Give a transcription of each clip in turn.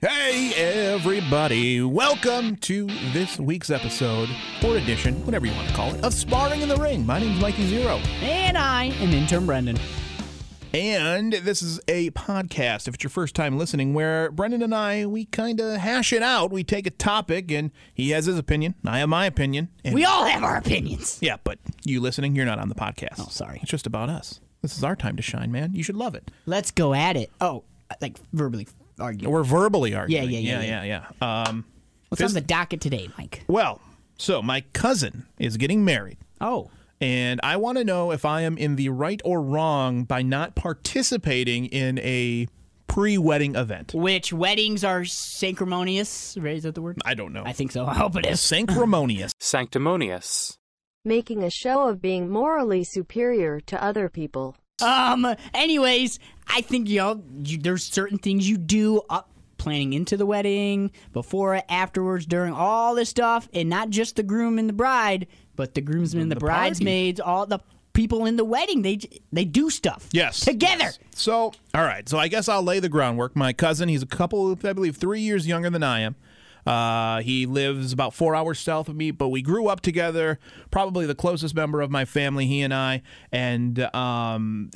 Hey, everybody. Welcome to this week's episode, or edition, whatever you want to call it, of Sparring in the Ring. My name's Mikey Zero. And I am intern Brendan. And this is a podcast, if it's your first time listening, where Brendan and I, we kind of hash it out. We take a topic, and he has his opinion. I have my opinion. And We all have our opinions. yeah, but you listening, you're not on the podcast. Oh, sorry. It's just about us. This is our time to shine, man. You should love it. Let's go at it. Oh, like verbally argue. We're verbally arguing. yeah, yeah, yeah, yeah. yeah. Um, What's on the docket today, Mike? well, so my cousin is getting married. Oh, And I want to know if I am in the right or wrong by not participating in a pre wedding event. which weddings are sanctimonious? Is that the word? I don't know. I think so. I hope it is. Sanctimonious. sanctimonious, making a show of being morally superior to other people. Um. Anyways, I think y'all, you, there's certain things you do up planning into the wedding, before, it, afterwards, during all this stuff, and not just the groom and the bride, but the groomsmen, the, the party. bridesmaids, all the people in the wedding. They they do stuff. Yes. Together. Yes. So, all right. So I guess I'll lay the groundwork. My cousin, he's a couple, I believe, three years younger than I am. Uh, he lives about four hours south of me, but we grew up together. Probably the closest member of my family, he and I. And um,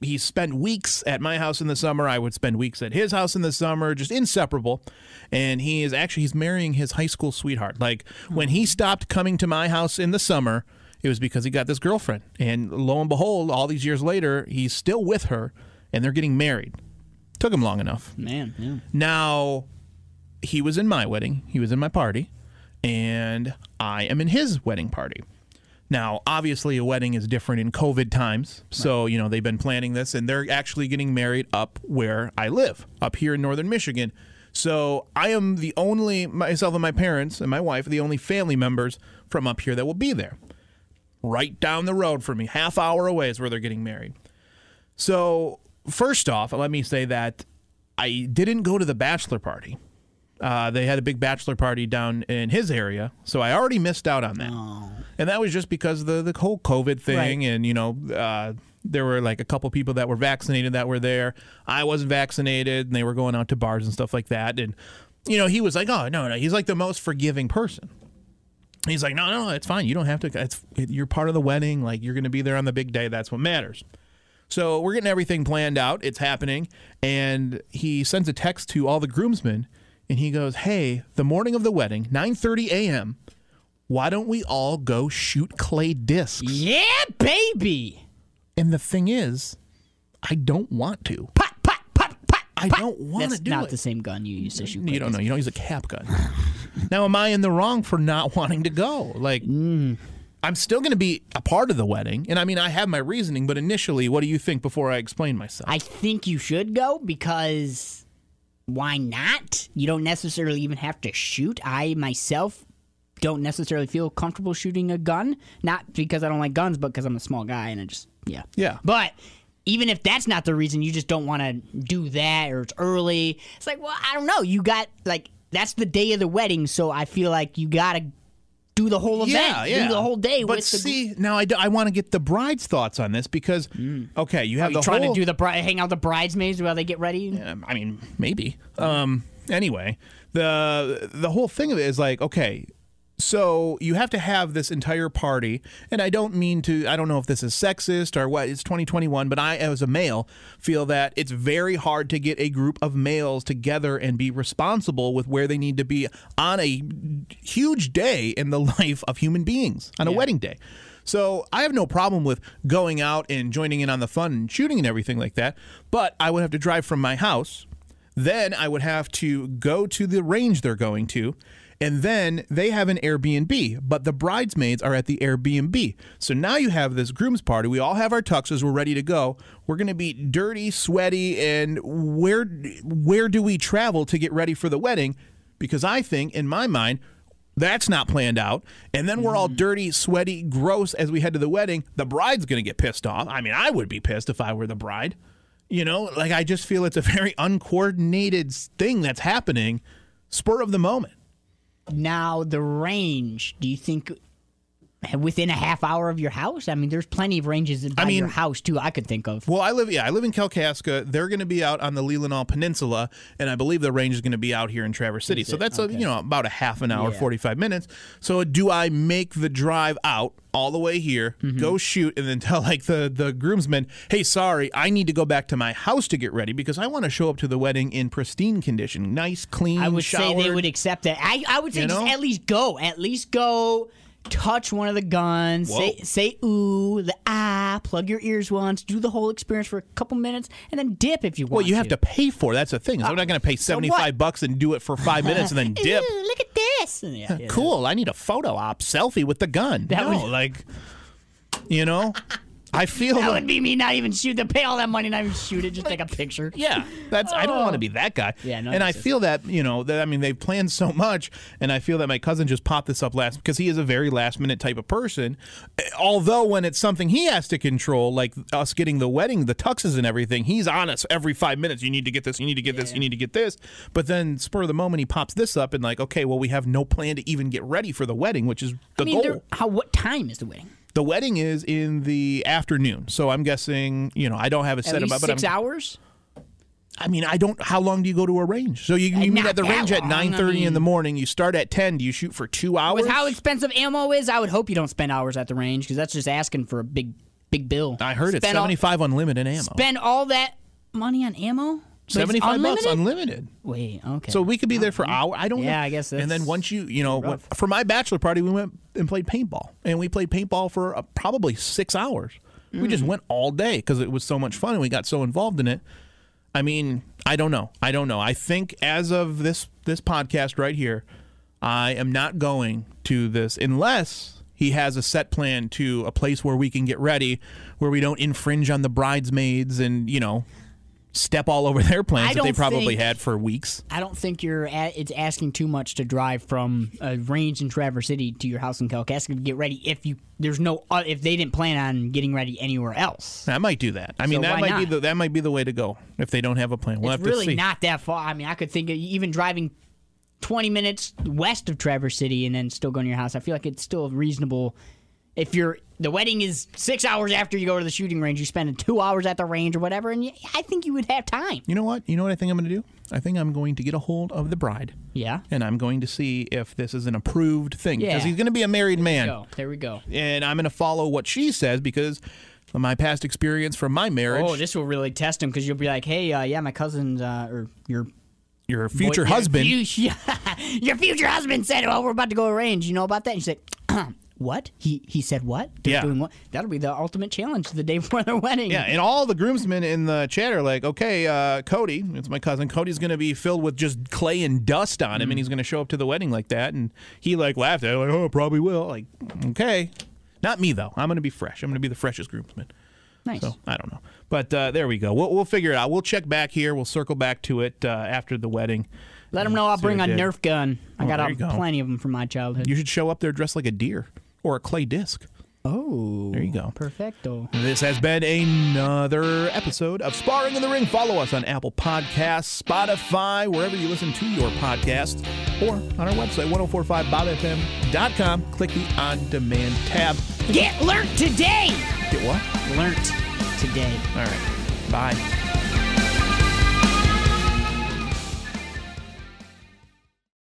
he spent weeks at my house in the summer. I would spend weeks at his house in the summer, just inseparable. And he is actually he's marrying his high school sweetheart. Like when he stopped coming to my house in the summer, it was because he got this girlfriend. And lo and behold, all these years later, he's still with her, and they're getting married. Took him long enough. Man, yeah. Now, he was in my wedding, he was in my party, and I am in his wedding party. Now, obviously, a wedding is different in COVID times. So, you know, they've been planning this and they're actually getting married up where I live, up here in northern Michigan. So, I am the only, myself and my parents and my wife, are the only family members from up here that will be there. Right down the road from me, half hour away is where they're getting married. So, first off, let me say that I didn't go to the bachelor party. Uh, they had a big bachelor party down in his area, so I already missed out on that. And that was just because of the the whole COVID thing, Right. and you know, uh, there were like a couple people that were vaccinated that were there. I wasn't vaccinated, and they were going out to bars and stuff like that. And you know, he was like, "Oh no, no," he's like the most forgiving person. He's like, "No, no, it's fine. You don't have to. It's you're part of the wedding. Like you're going to be there on the big day. That's what matters." So we're getting everything planned out. It's happening. And he sends a text to all the groomsmen and he goes, Hey, the morning of the wedding, 9:30 a.m., why don't we all go shoot clay discs? Yeah, baby. And the thing is, I don't want to. Pot, pot, pot, pot. I pot. don't wanna That's do not it. the same gun you used to shoot. You don't know. You don't use a cap gun. now, am I in the wrong for not wanting to go? Like, mm. I'm still going to be a part of the wedding. And I mean, I have my reasoning, but initially, what do you think before I explain myself? I think you should go because why not? You don't necessarily even have to shoot. I myself don't necessarily feel comfortable shooting a gun, not because I don't like guns, but because I'm a small guy and I just yeah. Yeah. But even if that's not the reason, you just don't want to do that or it's early. It's like, well, I don't know. You got like that's the day of the wedding, so I feel like you got to do the whole event, Yeah, do the whole day But with the see, now I, do- I want to get the bride's thoughts on this because, okay, you have you the trying whole, to do the bride, hang out the bridesmaids while they get ready? Um, I mean, maybe. Um, anyway, the the whole thing of it is like, okay, so you have to have this entire party, and I don't mean to. I don't know if this is sexist or what. It's 2021, but I, as a male, feel that it's very hard to get a group of males together and be responsible with where they need to be on a huge day in the life of human beings on a wedding day. So I have no problem with going out and joining in on the fun and shooting and everything like that, but I would have to drive from my house. Then I would have to go to the range they're going to, and then they have an Airbnb, but the bridesmaids are at the Airbnb. So now you have this groom's party. We all have our tuxes. We're ready to go. We're going to be dirty, sweaty, and where where do we travel to get ready for the wedding? Because I think, in my mind, that's not planned out. And then we're all mm. dirty, sweaty, gross as we head to the wedding. The bride's going to get pissed off. I mean, I would be pissed if I were the bride. You know, like I just feel it's a very uncoordinated thing that's happening, spur of the moment. Now the range. Do you think within a half hour of your house. I mean, there's plenty of ranges by mean- your house too. I could think of. Well, I live yeah, I live in Kalkaska. They're going to be out on the Leelanau Peninsula, and I believe the range is going to be out here in Traverse City. So that's a, you know about a half an hour, Yeah. forty five minutes. So do I make the drive out all the way here, Mm-hmm. go shoot, and then tell like the the groomsmen, hey, sorry, I need to go back to my house to get ready because I want to show up to the wedding in pristine condition, nice, clean. I would say they would accept that. I, I would say You just at least go. At least go. Touch one of the guns. Say Whoa. say ooh, the ah. Plug your ears once. Do the whole experience for a couple minutes, and then dip if you want. Well, you have to pay for. it. That's the thing. is I'm not going to pay seventy five bucks and do it for five minutes and then dip. Ooh, look at this. Yeah, yeah, cool. I need a photo op selfie with the gun. That no, would- like, you know, I feel That would be me not even shoot. To pay all that money, and not even shoot it. Just take a picture. yeah, that's. I don't want to be that guy. Yeah, no, and I feel that you know that I mean they've planned so much, and I feel that my cousin just popped this up last because he is a very last minute type of person. Eh, Although when it's something he has to control, like us getting the wedding, the tuxes and everything, he's on us every five minutes. You need to get this. You need to get this. You need to get this. But then spur of the moment, he pops this up and like, okay, well we have no plan to even get ready for the wedding, which is the I mean, goal. how? What time is the wedding? The wedding is in the afternoon, so I'm guessing. You know, I don't have At set up, but six I'm, hours. I mean, I don't. How long do you go to a range? So you, you meet at the range at long, I 9:30 in the morning. You start at 10. Do you shoot for two hours? With how expensive ammo is, I would hope you don't spend hours at the range because that's just asking for a big, big bill. I heard it's Spend all- 75 unlimited ammo. Spend all that money on ammo. It's 75 bucks unlimited? Wait, okay. So we could be there oh, for hours. I don't know. Yeah, I guess And then once you, you know, when- for my bachelor party, we went and played paintball, and we played paintball for uh, probably six hours. We Mm. just went all day because it was so much fun, and we got so involved in it. I mean, I don't know. I don't know. I think as of this this podcast right here, I am not going to this unless he has a set plan to a place where we can get ready, where we don't infringe on the bridesmaids and you know step all over their plans that they probably think- had for weeks. I don't think you're. At, it's asking too much to drive from a range in Traverse City to your house in Kalkaska to get ready. If you there's no uh, if they didn't plan on getting ready anywhere else. I might do that. I mean, So that might be the that might be the way to go if they don't have a plan. We'll it's have to really not that far. I mean, I could think of even driving 20 minutes west of Traverse City and then still going to your house. I feel like it's still reasonable. If you're the wedding is six hours after you go to the shooting range, you spend two hours at the range or whatever, and I think you would have time. You know what? You know what I think I'm going to do? I think I'm going to get a hold of the bride. Yeah. And I'm going to see if this is an approved thing because Yeah. he's going to be a married man. Go. There we go. and I'm going to follow what she says because my past experience from my marriage, Oh, this will really test him because you'll be like, hey, uh, yeah, my cousin's uh, or your your future boy- husband. Your, your future husband said, "Well, we're about to go arrange." You know about that? And you say, "What? He he said what? They're Yeah. Doing what? That'll be the ultimate challenge the day before their wedding. yeah, and all the groomsmen in the chat are like, okay, uh, Cody, it's my cousin. Cody's going to be filled with just clay and dust on him, and he's going to show up to the wedding like that. And he like laughed at it, like, oh, probably will. Like, okay, not me though. I'm going to be fresh. I'm going to be the freshest groomsman. nice. So I don't know, but uh, there we go. We'll, we'll figure it out. We'll check back here. We'll circle back to it uh, after the wedding. Let them know I'll bring a did. Nerf gun. I Oh, got there uh, go. plenty of them from my childhood. You should show up there dressed like a deer or a clay disc. oh, There you go. Perfecto. This has been another episode of Sparring in the Ring. Follow us on Apple Podcasts, Spotify, wherever you listen to your podcasts, or on our website, 1045bobfm.com. Click the On Demand tab. Get learnt today. Get what? Learnt today. All right. Bye.